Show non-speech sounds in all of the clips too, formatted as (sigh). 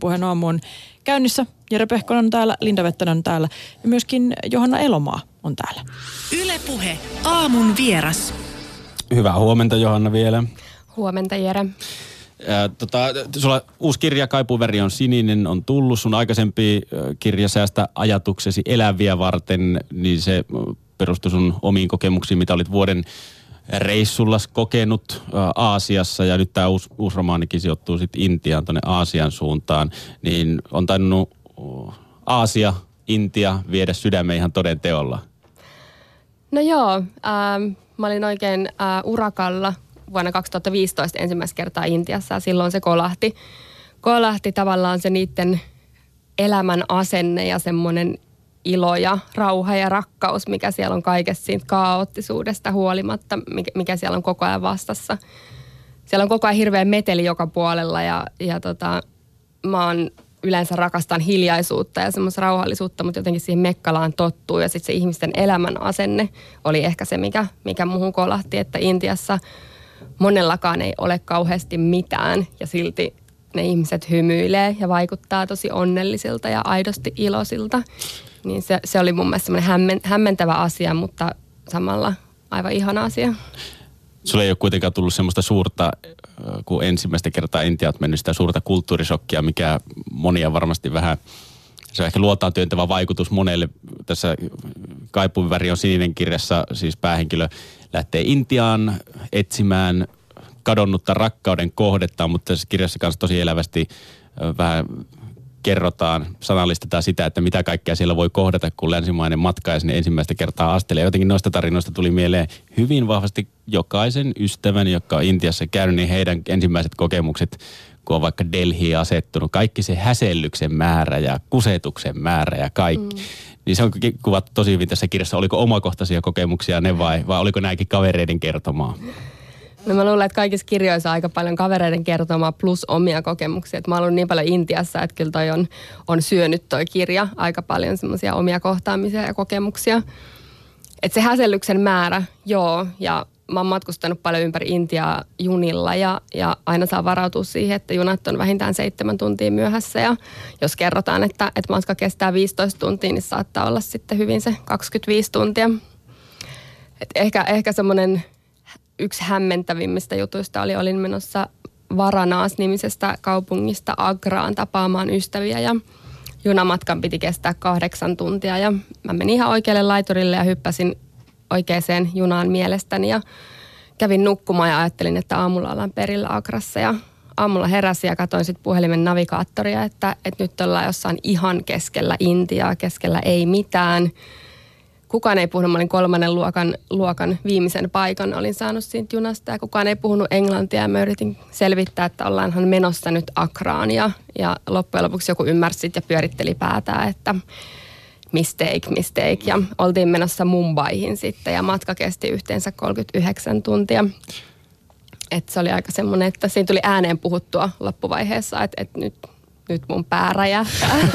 Puheen aamu on käynnissä. Jere Pehkonen on täällä, Linda Vettonen on täällä ja myöskin Johanna Elomaa on täällä. Ylepuhe aamun vieras. Hyvää huomenta Johanna vielä. Huomenta Jere. Ja, tota, sulla uusi kirja Kaipuveri on sininen on tullut. Sun aikaisempi kirja Säästä ajatuksesi eläviä varten, niin se perustui sun omiin kokemuksiin, mitä olit vuoden reissulla kokenut Aasiassa ja nyt tämä uusi, uusi romaanikin sijoittuu sitten Intiaan tuonne Aasian suuntaan, niin on tainnut Aasia, Intia viedä sydämen ihan toden teolla. No joo, ähm, mä olin oikein äh, urakalla vuonna 2015 ensimmäistä kertaa Intiassa ja silloin se kolahti. Kolahti tavallaan se niiden elämän asenne ja semmoinen ilo ja rauha ja rakkaus, mikä siellä on kaikessa siitä kaoottisuudesta huolimatta, mikä, siellä on koko ajan vastassa. Siellä on koko ajan hirveä meteli joka puolella ja, ja tota, mä oon yleensä rakastan hiljaisuutta ja semmoista rauhallisuutta, mutta jotenkin siihen Mekkalaan tottuu ja sitten se ihmisten elämän asenne oli ehkä se, mikä, mikä muhun kolahti, että Intiassa monellakaan ei ole kauheasti mitään ja silti ne ihmiset hymyilee ja vaikuttaa tosi onnellisilta ja aidosti iloisilta. Niin se, se oli mun mielestä hämmen, hämmentävä asia, mutta samalla aivan ihana asia. Sulla ei ole kuitenkaan tullut semmoista suurta, kun ensimmäistä kertaa Intiat mennyt sitä suurta kulttuurisokkia, mikä monia varmasti vähän, se on ehkä luotaan työntävä vaikutus monelle. Tässä Kaipuviväri on sininen kirjassa, siis päähenkilö lähtee Intiaan etsimään kadonnutta rakkauden kohdetta, mutta tässä kirjassa kanssa tosi elävästi vähän kerrotaan, sanallistetaan sitä, että mitä kaikkea siellä voi kohdata, kun länsimainen matkaa sinne ensimmäistä kertaa astelee. Jotenkin noista tarinoista tuli mieleen hyvin vahvasti jokaisen ystävän, joka on Intiassa käynyt, niin heidän ensimmäiset kokemukset, kun on vaikka Delhi asettunut, kaikki se häsellyksen määrä ja kusetuksen määrä ja kaikki. Mm. Niin se on kuvattu tosi hyvin tässä kirjassa. Oliko omakohtaisia kokemuksia ne vai, vai oliko nämäkin kavereiden kertomaa? No mä luulen, että kaikissa kirjoissa on aika paljon kavereiden kertomaa plus omia kokemuksia. Et mä oon niin paljon Intiassa, että kyllä toi on, on syönyt toi kirja aika paljon semmoisia omia kohtaamisia ja kokemuksia. Et se häsellyksen määrä, joo, ja mä oon matkustanut paljon ympäri Intiaa junilla ja, ja aina saa varautua siihen, että junat on vähintään seitsemän tuntia myöhässä ja jos kerrotaan, että, että matka kestää 15 tuntia, niin saattaa olla sitten hyvin se 25 tuntia. Et ehkä, ehkä semmoinen yksi hämmentävimmistä jutuista oli, olin menossa Varanaas-nimisestä kaupungista Agraan tapaamaan ystäviä ja junamatkan piti kestää kahdeksan tuntia ja mä menin ihan oikealle laiturille ja hyppäsin oikeaan junaan mielestäni ja kävin nukkumaan ja ajattelin, että aamulla ollaan perillä Agrassa ja aamulla heräsin ja katsoin sitten puhelimen navigaattoria, että, että nyt ollaan jossain ihan keskellä Intiaa, keskellä ei mitään – kukaan ei puhunut, mä olin kolmannen luokan, luokan viimeisen paikan, olin saanut siitä junasta ja kukaan ei puhunut englantia ja mä yritin selvittää, että ollaanhan menossa nyt Akraan ja, ja loppujen lopuksi joku ymmärsi ja pyöritteli päätään, että mistake, mistake ja oltiin menossa Mumbaihin sitten ja matka kesti yhteensä 39 tuntia. Et se oli aika semmoinen, että siinä tuli ääneen puhuttua loppuvaiheessa, että, että nyt, nyt mun pää räjähtää. (laughs)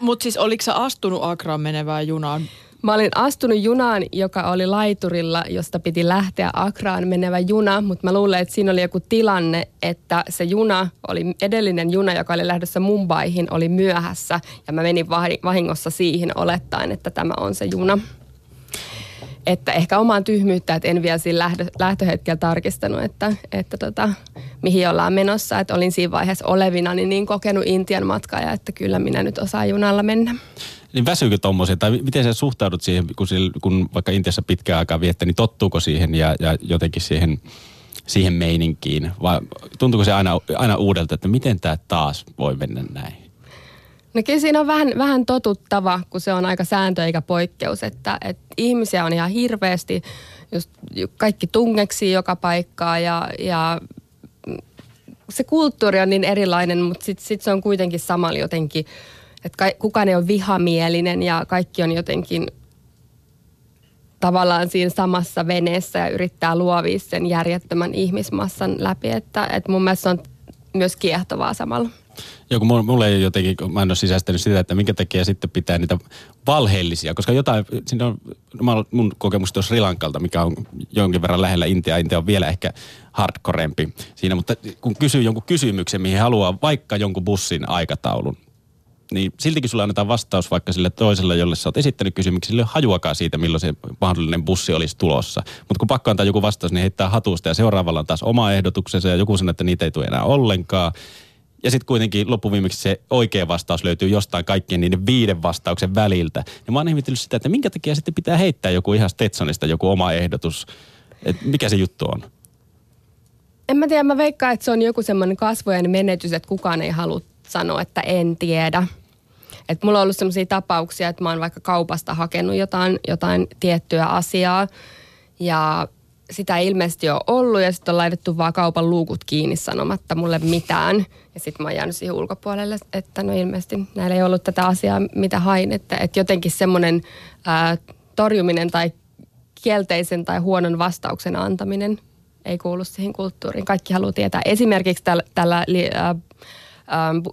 Mutta siis oliko sä astunut Akraan menevään junaan? Mä olin astunut junaan, joka oli laiturilla, josta piti lähteä Akraan menevä juna, mutta mä luulen, että siinä oli joku tilanne, että se juna oli edellinen juna, joka oli lähdössä Mumbaihin, oli myöhässä ja mä menin vahingossa siihen olettaen, että tämä on se juna että ehkä omaan tyhmyyttä, että en vielä siinä lähtö, lähtöhetkellä tarkistanut, että, että tota, mihin ollaan menossa. Että olin siinä vaiheessa olevina niin, niin kokenut Intian matkaa ja että kyllä minä nyt osaan junalla mennä. Niin väsyykö tuommoisia, tai miten sä suhtaudut siihen, kun, sillä, kun vaikka Intiassa pitkään aikaa viettä, niin tottuuko siihen ja, ja jotenkin siihen, siihen meininkiin? Vai tuntuuko se aina, aina uudelta, että miten tämä taas voi mennä näin? No kyllä siinä on vähän, vähän totuttava, kun se on aika sääntö eikä poikkeus, että, että ihmisiä on ihan hirveästi, just kaikki tungeksi joka paikkaa ja, ja se kulttuuri on niin erilainen, mutta sitten sit se on kuitenkin samalla jotenkin, että ka, kukaan ei ole vihamielinen ja kaikki on jotenkin tavallaan siinä samassa veneessä ja yrittää luovia sen järjettömän ihmismassan läpi. Että, että mun mielestä se on myös kiehtovaa samalla. Joo, kun mulle ei jotenkin, mä en ole sisäistänyt sitä, että minkä takia sitten pitää niitä valheellisia, koska jotain, siinä on mun kokemus tuossa Sri Lankalta, mikä on jonkin verran lähellä Intia, Intia on vielä ehkä hardcorempi siinä, mutta kun kysyy jonkun kysymyksen, mihin haluaa vaikka jonkun bussin aikataulun, niin siltikin sulla annetaan vastaus vaikka sille toiselle, jolle sä oot esittänyt kysymyksiä, sille hajuakaan siitä, milloin se mahdollinen bussi olisi tulossa. Mutta kun pakko antaa joku vastaus, niin heittää hatusta ja seuraavalla on taas oma ehdotuksensa ja joku sanoo, että niitä ei tule enää ollenkaan. Ja sitten kuitenkin loppuviimeksi se oikea vastaus löytyy jostain kaikkien niiden viiden vastauksen väliltä. Ja mä oon ihmetellyt sitä, että minkä takia sitten pitää heittää joku ihan Stetsonista joku oma ehdotus. Et mikä se juttu on? En mä tiedä, mä veikkaan, että se on joku semmoinen kasvojen menetys, että kukaan ei halua sanoa, että en tiedä. Et mulla on ollut sellaisia tapauksia, että mä oon vaikka kaupasta hakenut jotain, jotain tiettyä asiaa ja sitä ei ilmeisesti ole ollut ja sitten on laitettu vaan kaupan luukut kiinni sanomatta mulle mitään. Ja sitten mä oon jäänyt siihen ulkopuolelle, että no ilmeisesti näillä ei ollut tätä asiaa, mitä hain. Että, että jotenkin semmoinen torjuminen tai kielteisen tai huonon vastauksen antaminen ei kuulu siihen kulttuuriin. Kaikki haluaa tietää. Esimerkiksi tällä, tällä ää,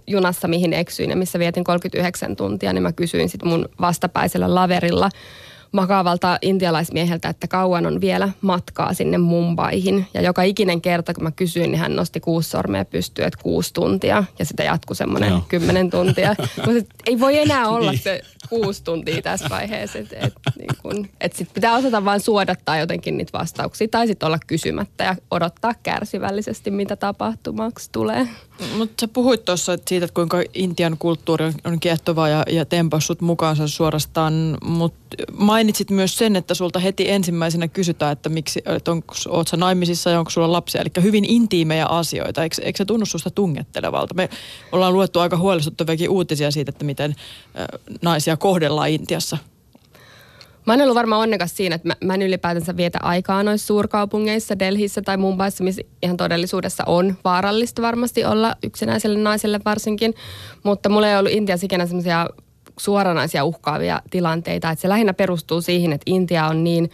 junassa, mihin eksyin ja missä vietin 39 tuntia, niin mä kysyin sitten mun vastapäisellä laverilla – makaavalta intialaismieheltä, että kauan on vielä matkaa sinne Mumbaihin. Ja joka ikinen kerta, kun mä kysyin, niin hän nosti kuusi sormea pystyyn, että kuusi tuntia. Ja sitä jatkui semmoinen kymmenen tuntia. (laughs) Mutta ei voi enää olla niin. se kuusi tuntia tässä vaiheessa. Että et, niin kun, et sit pitää osata vain suodattaa jotenkin niitä vastauksia. Tai sitten olla kysymättä ja odottaa kärsivällisesti, mitä tapahtumaksi tulee. Mutta sä puhuit tuossa siitä, että kuinka Intian kulttuuri on kiehtovaa ja, ja tempassut mukaansa suorastaan, mutta mainitsit myös sen, että sulta heti ensimmäisenä kysytään, että miksi, että onko, oot sä naimisissa ja onko sulla lapsia, eli hyvin intiimejä asioita, eikö, eikö se tunnu susta tungettelevalta? Me ollaan luettu aika huolestuttaviakin uutisia siitä, että miten naisia kohdellaan Intiassa – Mä oon ollut varmaan onnekas siinä, että mä, mä en ylipäätänsä vietä aikaa noissa suurkaupungeissa, Delhissä tai Mumbaissa, missä ihan todellisuudessa on vaarallista varmasti olla yksinäiselle naiselle varsinkin. Mutta mulla ei ollut Intiassa ikinä semmoisia suoranaisia uhkaavia tilanteita. Että se lähinnä perustuu siihen, että Intia on niin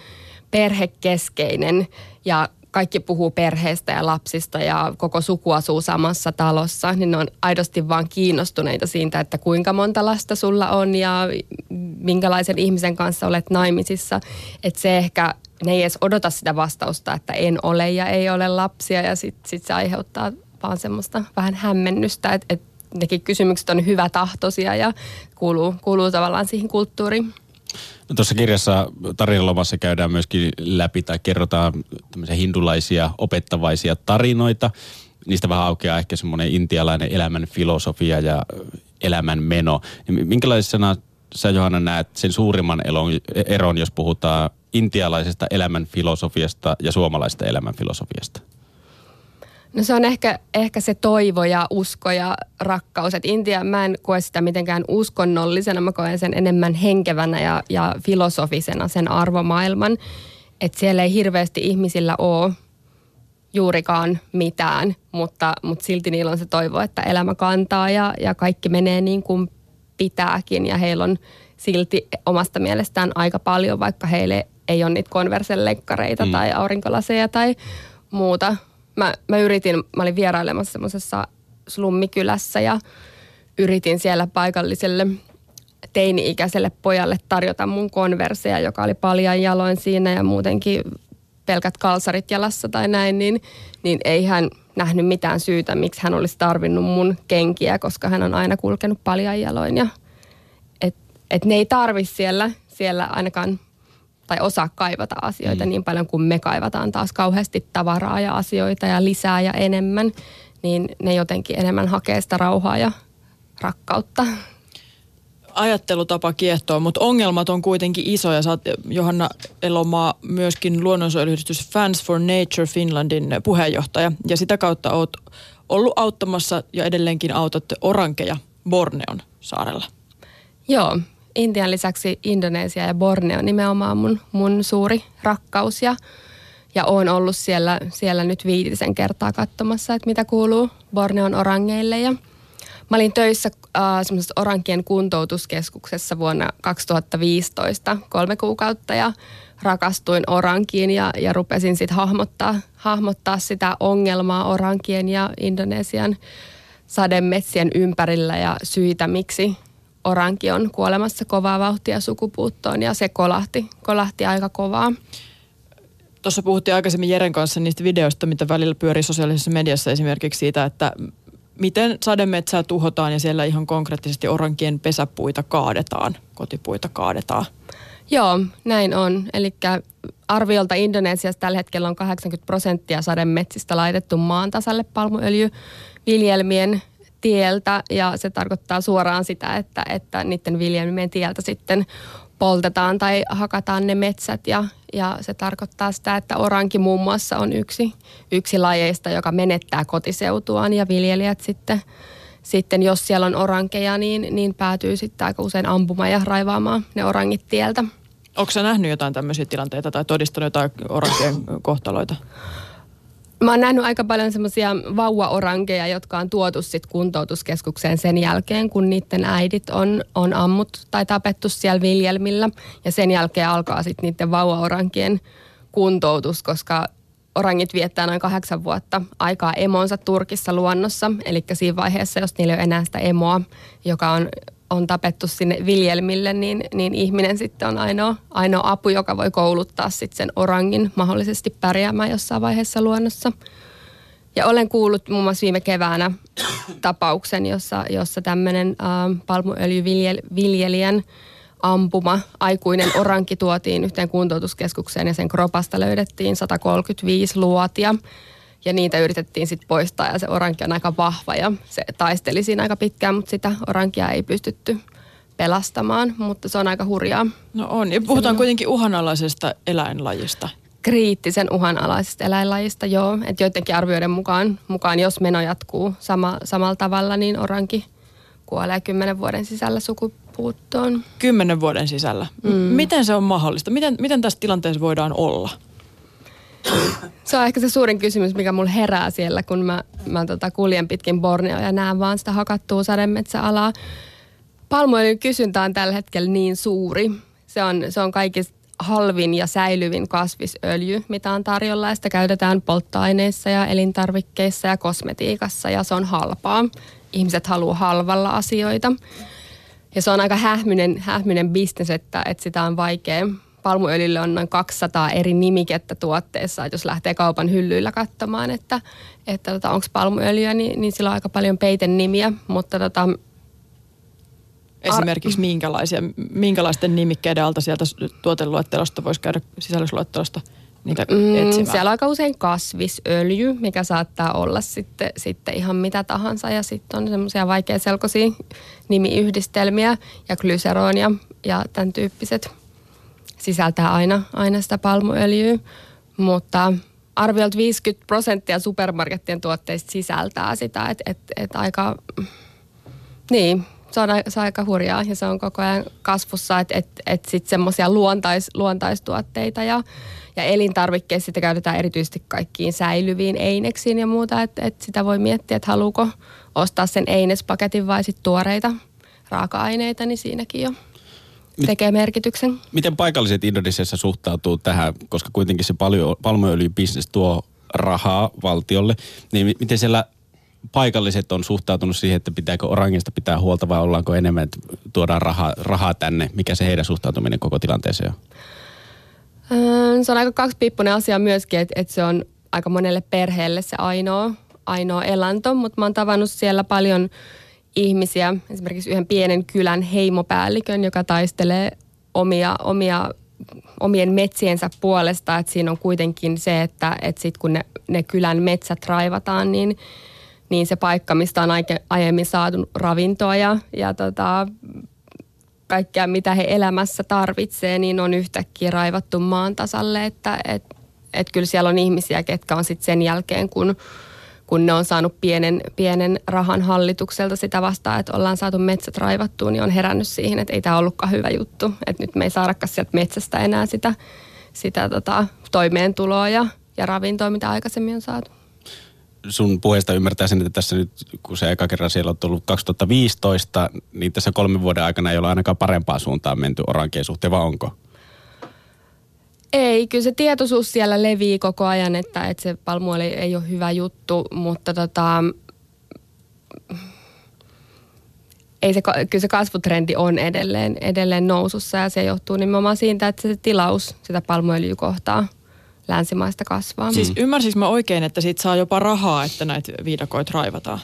perhekeskeinen ja kaikki puhuu perheestä ja lapsista ja koko suku asuu samassa talossa, niin ne on aidosti vaan kiinnostuneita siitä, että kuinka monta lasta sulla on ja minkälaisen ihmisen kanssa olet naimisissa. Että se ehkä, ne ei edes odota sitä vastausta, että en ole ja ei ole lapsia ja sitten sit se aiheuttaa vaan semmoista vähän hämmennystä, että et nekin kysymykset on hyvä tahtoisia ja kuuluu, kuuluu tavallaan siihen kulttuuriin. No, tuossa kirjassa tarinalomassa käydään myöskin läpi tai kerrotaan hindulaisia opettavaisia tarinoita. Niistä vähän aukeaa ehkä semmoinen intialainen elämän filosofia ja elämän meno. Minkälaisena sä Johanna näet sen suurimman eron, jos puhutaan intialaisesta elämän filosofiasta ja suomalaisesta elämän filosofiasta? No se on ehkä, ehkä se toivo ja usko ja rakkaus. Et Intia, mä en koe sitä mitenkään uskonnollisena, mä koen sen enemmän henkevänä ja, ja filosofisena sen arvomaailman. Että siellä ei hirveästi ihmisillä ole juurikaan mitään, mutta, mutta silti niillä on se toivo, että elämä kantaa ja, ja kaikki menee niin kuin pitääkin. Ja heillä on silti omasta mielestään aika paljon, vaikka heille ei ole niitä konversenlenkkareita mm. tai aurinkolaseja tai muuta – mä, mä yritin, mä olin vierailemassa semmoisessa slummikylässä ja yritin siellä paikalliselle teini-ikäiselle pojalle tarjota mun konverseja, joka oli paljon jaloin siinä ja muutenkin pelkät kalsarit jalassa tai näin, niin, niin ei hän nähnyt mitään syytä, miksi hän olisi tarvinnut mun kenkiä, koska hän on aina kulkenut paljon jaloin. Ja et, et ne ei tarvi siellä, siellä ainakaan tai osaa kaivata asioita mm. niin paljon kuin me kaivataan taas kauheasti tavaraa ja asioita ja lisää ja enemmän, niin ne jotenkin enemmän hakee sitä rauhaa ja rakkautta. Ajattelutapa kiehtoo, mutta ongelmat on kuitenkin isoja. Sä oot, Johanna Elomaa, myöskin luonnonsuojeluyhdistys Fans for Nature Finlandin puheenjohtaja. Ja sitä kautta oot ollut auttamassa ja edelleenkin autat orankeja Borneon saarella. Joo, Intian lisäksi Indonesia ja Borneo nimenomaan mun, mun suuri rakkaus ja, ja oon ollut siellä, siellä nyt viitisen kertaa katsomassa, että mitä kuuluu Borneon orangeille. Ja Mä olin töissä äh, semmoisessa Orankien kuntoutuskeskuksessa vuonna 2015 kolme kuukautta ja rakastuin Orankiin ja, ja rupesin sitten hahmottaa, hahmottaa sitä ongelmaa Orankien ja Indonesian sademetsien ympärillä ja syitä, miksi oranki on kuolemassa kovaa vauhtia sukupuuttoon ja se kolahti, kolahti aika kovaa. Tuossa puhuttiin aikaisemmin Jeren kanssa niistä videoista, mitä välillä pyörii sosiaalisessa mediassa esimerkiksi siitä, että miten sademetsää tuhotaan ja siellä ihan konkreettisesti orankien pesäpuita kaadetaan, kotipuita kaadetaan. Joo, näin on. Eli arviolta Indonesiassa tällä hetkellä on 80 prosenttia sademetsistä laitettu maan tasalle palmuöljyviljelmien tieltä ja se tarkoittaa suoraan sitä, että, että niiden viljelmien tieltä sitten poltetaan tai hakataan ne metsät ja, ja se tarkoittaa sitä, että oranki muun muassa on yksi, yksi lajeista, joka menettää kotiseutuaan ja viljelijät sitten, sitten jos siellä on orankeja, niin, niin päätyy sitten aika usein ampumaan ja raivaamaan ne orangit tieltä. Onko sä nähnyt jotain tämmöisiä tilanteita tai todistanut jotain orankien kohtaloita? Mä oon nähnyt aika paljon semmoisia vauvaorankeja, jotka on tuotu sit kuntoutuskeskukseen sen jälkeen, kun niiden äidit on, on ammut tai tapettu siellä viljelmillä. Ja sen jälkeen alkaa sitten niiden vauvaorankien kuntoutus, koska orangit viettää noin kahdeksan vuotta aikaa emonsa Turkissa luonnossa. Eli siinä vaiheessa, jos niillä ei ole enää sitä emoa, joka on on tapettu sinne viljelmille, niin, niin ihminen sitten on ainoa, ainoa apu, joka voi kouluttaa sitten sen orangin mahdollisesti pärjäämään jossain vaiheessa luonnossa. Ja olen kuullut muun muassa viime keväänä (coughs) tapauksen, jossa, jossa tämmöinen äh, palmuöljyviljelijän ampuma aikuinen oranki tuotiin yhteen kuntoutuskeskukseen ja sen kropasta löydettiin 135 luotia ja niitä yritettiin sitten poistaa ja se oranki on aika vahva ja se taisteli siinä aika pitkään, mutta sitä orankia ei pystytty pelastamaan, mutta se on aika hurjaa. No on, ja puhutaan kuitenkin uhanalaisesta eläinlajista. Kriittisen uhanalaisesta eläinlajista, joo. Että joidenkin arvioiden mukaan, mukaan jos meno jatkuu sama, samalla tavalla, niin oranki kuolee kymmenen vuoden sisällä sukupuuttoon. Kymmenen vuoden sisällä? Mm. Miten se on mahdollista? Miten, miten tässä tilanteessa voidaan olla? Se on ehkä se suurin kysymys, mikä mulla herää siellä, kun mä, mä tota kuljen pitkin Borneo ja näen vaan sitä hakattua sademetsäalaa. Palmuöljyn kysyntä on tällä hetkellä niin suuri. Se on, se on kaikista halvin ja säilyvin kasvisöljy, mitä on tarjolla. Ja sitä käytetään polttoaineissa ja elintarvikkeissa ja kosmetiikassa ja se on halpaa. Ihmiset haluaa halvalla asioita. Ja se on aika hähmyinen, hähmyinen bisnes, että, että sitä on vaikea palmuöljylle on noin 200 eri nimikettä tuotteessa. Että jos lähtee kaupan hyllyillä katsomaan, että, että tota, onko palmuöljyä, niin, niin sillä on aika paljon peiten nimiä. Mutta tota, Esimerkiksi minkälaisia, minkälaisten nimikkeiden alta sieltä tuoteluettelosta voisi käydä sisällysluettelosta niitä mm, etsimään? Siellä on aika usein kasvisöljy, mikä saattaa olla sitten, sitten ihan mitä tahansa. Ja sitten on semmoisia vaikeaselkoisia nimiyhdistelmiä ja glyseronia ja tämän tyyppiset sisältää aina, aina sitä palmuöljyä, mutta arviolta 50 prosenttia supermarkettien tuotteista sisältää sitä, että et, et aika, niin, se on, se on aika hurjaa ja se on koko ajan kasvussa, että et, et sitten semmoisia luontais, luontaistuotteita ja, ja elintarvikkeissa sitä käytetään erityisesti kaikkiin säilyviin eineksiin ja muuta, että et sitä voi miettiä, että haluuko ostaa sen einespaketin vai sitten tuoreita raaka-aineita, niin siinäkin jo tekee merkityksen. Miten paikalliset Indonesiassa suhtautuu tähän, koska kuitenkin se palmuöljybisnes tuo rahaa valtiolle, niin miten siellä paikalliset on suhtautunut siihen, että pitääkö orangista pitää huolta vai ollaanko enemmän, että tuodaan rahaa, rahaa tänne? Mikä se heidän suhtautuminen koko tilanteeseen on? Öö, se on aika kaksipiippunen asia myöskin, että, että se on aika monelle perheelle se ainoa, ainoa elanto, mutta mä oon tavannut siellä paljon ihmisiä, esimerkiksi yhden pienen kylän heimopäällikön, joka taistelee omia, omia omien metsiensä puolesta, että siinä on kuitenkin se, että, että sit kun ne, ne kylän metsät raivataan, niin, niin se paikka, mistä on aike, aiemmin saatu ravintoa ja, ja tota, kaikkea, mitä he elämässä tarvitsee, niin on yhtäkkiä raivattu maan tasalle, että et, et kyllä siellä on ihmisiä, ketkä on sitten sen jälkeen, kun kun ne on saanut pienen, pienen rahan hallitukselta sitä vastaan, että ollaan saatu metsät raivattua, niin on herännyt siihen, että ei tämä ollutkaan hyvä juttu. Että nyt me ei saadakaan sieltä metsästä enää sitä, sitä tota, toimeentuloa ja, ja ravintoa, mitä aikaisemmin on saatu. sun puheesta ymmärtää sen, että tässä nyt, kun se eka kerran siellä on tullut 2015, niin tässä kolmen vuoden aikana ei ole ainakaan parempaan suuntaan menty orankien suhteen, vai onko? Ei, kyllä se tietoisuus siellä levii koko ajan, että, että se palmuoli ei ole hyvä juttu, mutta tota, ei se, kyllä se kasvutrendi on edelleen, edelleen nousussa ja se johtuu nimenomaan siitä, että se tilaus sitä palmuöljykohtaa länsimaista kasvaa. Siis ymmärsinkö mä oikein, että siitä saa jopa rahaa, että näitä viidakoita raivataan?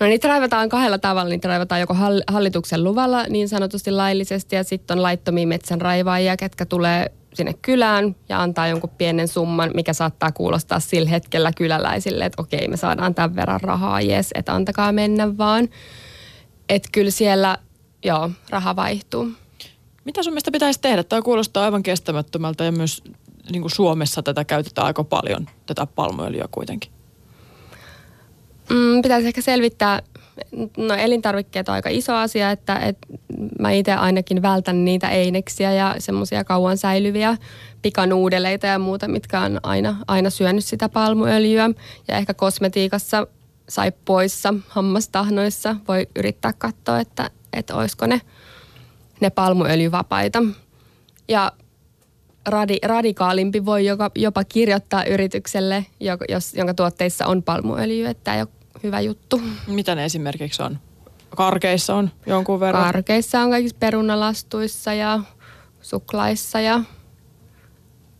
No niitä raivataan kahdella tavalla. Niitä raivataan joko hallituksen luvalla niin sanotusti laillisesti ja sitten on laittomia metsän raivaajia, ketkä tulee sinne kylään ja antaa jonkun pienen summan, mikä saattaa kuulostaa sillä hetkellä kyläläisille, että okei, me saadaan tämän verran rahaa, jes, että antakaa mennä vaan. Että kyllä siellä, joo, raha vaihtuu. Mitä sun mielestä pitäisi tehdä? Tämä kuulostaa aivan kestämättömältä ja myös niin kuin Suomessa tätä käytetään aika paljon, tätä palmuöljyä kuitenkin. Mm, pitäisi ehkä selvittää, no elintarvikkeet on aika iso asia, että, että mä itse ainakin vältän niitä eineksiä ja semmoisia kauan säilyviä pikanuudeleita ja muuta, mitkä on aina, aina syönyt sitä palmuöljyä. Ja ehkä kosmetiikassa, saippuissa, hammastahnoissa voi yrittää katsoa, että, että olisiko ne, ne palmuöljyvapaita. Ja radi, radikaalimpi voi jopa, jopa kirjoittaa yritykselle, jos, jonka tuotteissa on palmuöljy, että ei ole hyvä juttu. Mitä ne esimerkiksi on? Karkeissa on jonkun verran? Karkeissa on kaikissa perunalastuissa ja suklaissa ja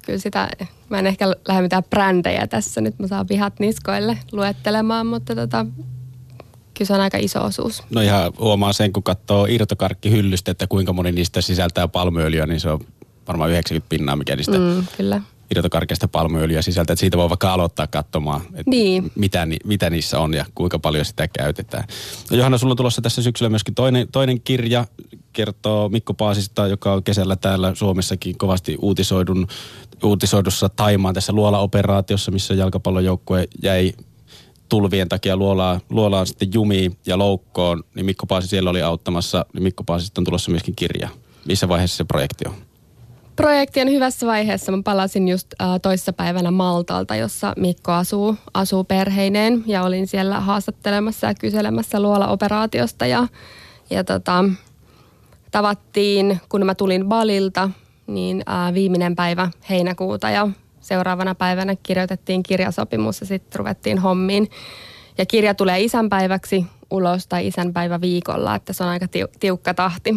kyllä sitä, mä en ehkä lähde mitään brändejä tässä nyt, mä saan vihat niskoille luettelemaan, mutta tota, kyllä se on aika iso osuus. No ihan huomaa sen, kun katsoo irtokarkkihyllystä, että kuinka moni niistä sisältää palmuöljyä, niin se on varmaan 90 pinnaa, mikä niistä mm, kyllä irtokarkeasta palmuöljyä sisältä, että siitä voi vaikka aloittaa katsomaan, että niin. mitä, mitä niissä on ja kuinka paljon sitä käytetään. No Johanna, sulla on tulossa tässä syksyllä myöskin toinen, toinen kirja, kertoo Mikko Paasista, joka on kesällä täällä Suomessakin kovasti uutisoidun, uutisoidussa Taimaan tässä Luola-operaatiossa, missä jalkapallojoukkue jäi tulvien takia luolaan, luolaan sitten jumiin ja loukkoon, niin Mikko Paasi siellä oli auttamassa, niin Mikko Paasista on tulossa myöskin kirja. Missä vaiheessa se projekti on? Projekti on hyvässä vaiheessa. Mä palasin just äh, toissapäivänä Maltalta, jossa Mikko asuu, asuu perheineen ja olin siellä haastattelemassa ja kyselemässä luola-operaatiosta ja, ja tota, tavattiin, kun mä tulin Balilta, niin äh, viimeinen päivä heinäkuuta ja seuraavana päivänä kirjoitettiin kirjasopimus ja sitten ruvettiin hommiin. Ja kirja tulee isänpäiväksi ulos tai isänpäivä viikolla, että se on aika tiukka tahti.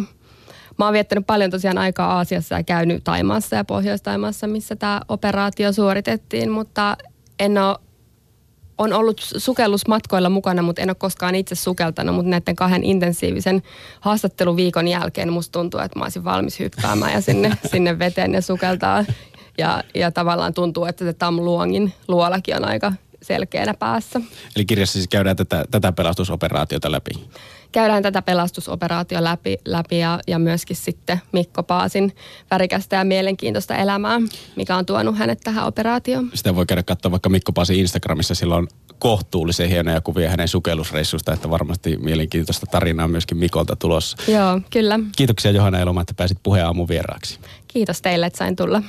Mä oon viettänyt paljon tosiaan aikaa Aasiassa ja käynyt Taimaassa ja Pohjois-Taimaassa, missä tämä operaatio suoritettiin, mutta en ole on ollut sukellusmatkoilla mukana, mutta en ole koskaan itse sukeltanut, mutta näiden kahden intensiivisen haastatteluviikon jälkeen musta tuntuu, että mä olisin valmis hyppäämään ja sinne, (laughs) sinne veteen ja sukeltaa. Ja, ja tavallaan tuntuu, että se Tam Luongin luolakin on aika selkeänä päässä. Eli kirjassa siis käydään tätä, tätä pelastusoperaatiota läpi? käydään tätä pelastusoperaatio läpi, läpi ja, ja myöskin sitten Mikko Paasin värikästä ja mielenkiintoista elämää, mikä on tuonut hänet tähän operaatioon. Sitä voi käydä katsoa vaikka Mikko Paasin Instagramissa, sillä on kohtuullisen hienoja kuvia hänen sukellusreissusta, että varmasti mielenkiintoista tarinaa myöskin Mikolta tulossa. Joo, kyllä. Kiitoksia Johanna Eloma, että pääsit puheen aamun vieraaksi. Kiitos teille, että sain tulla.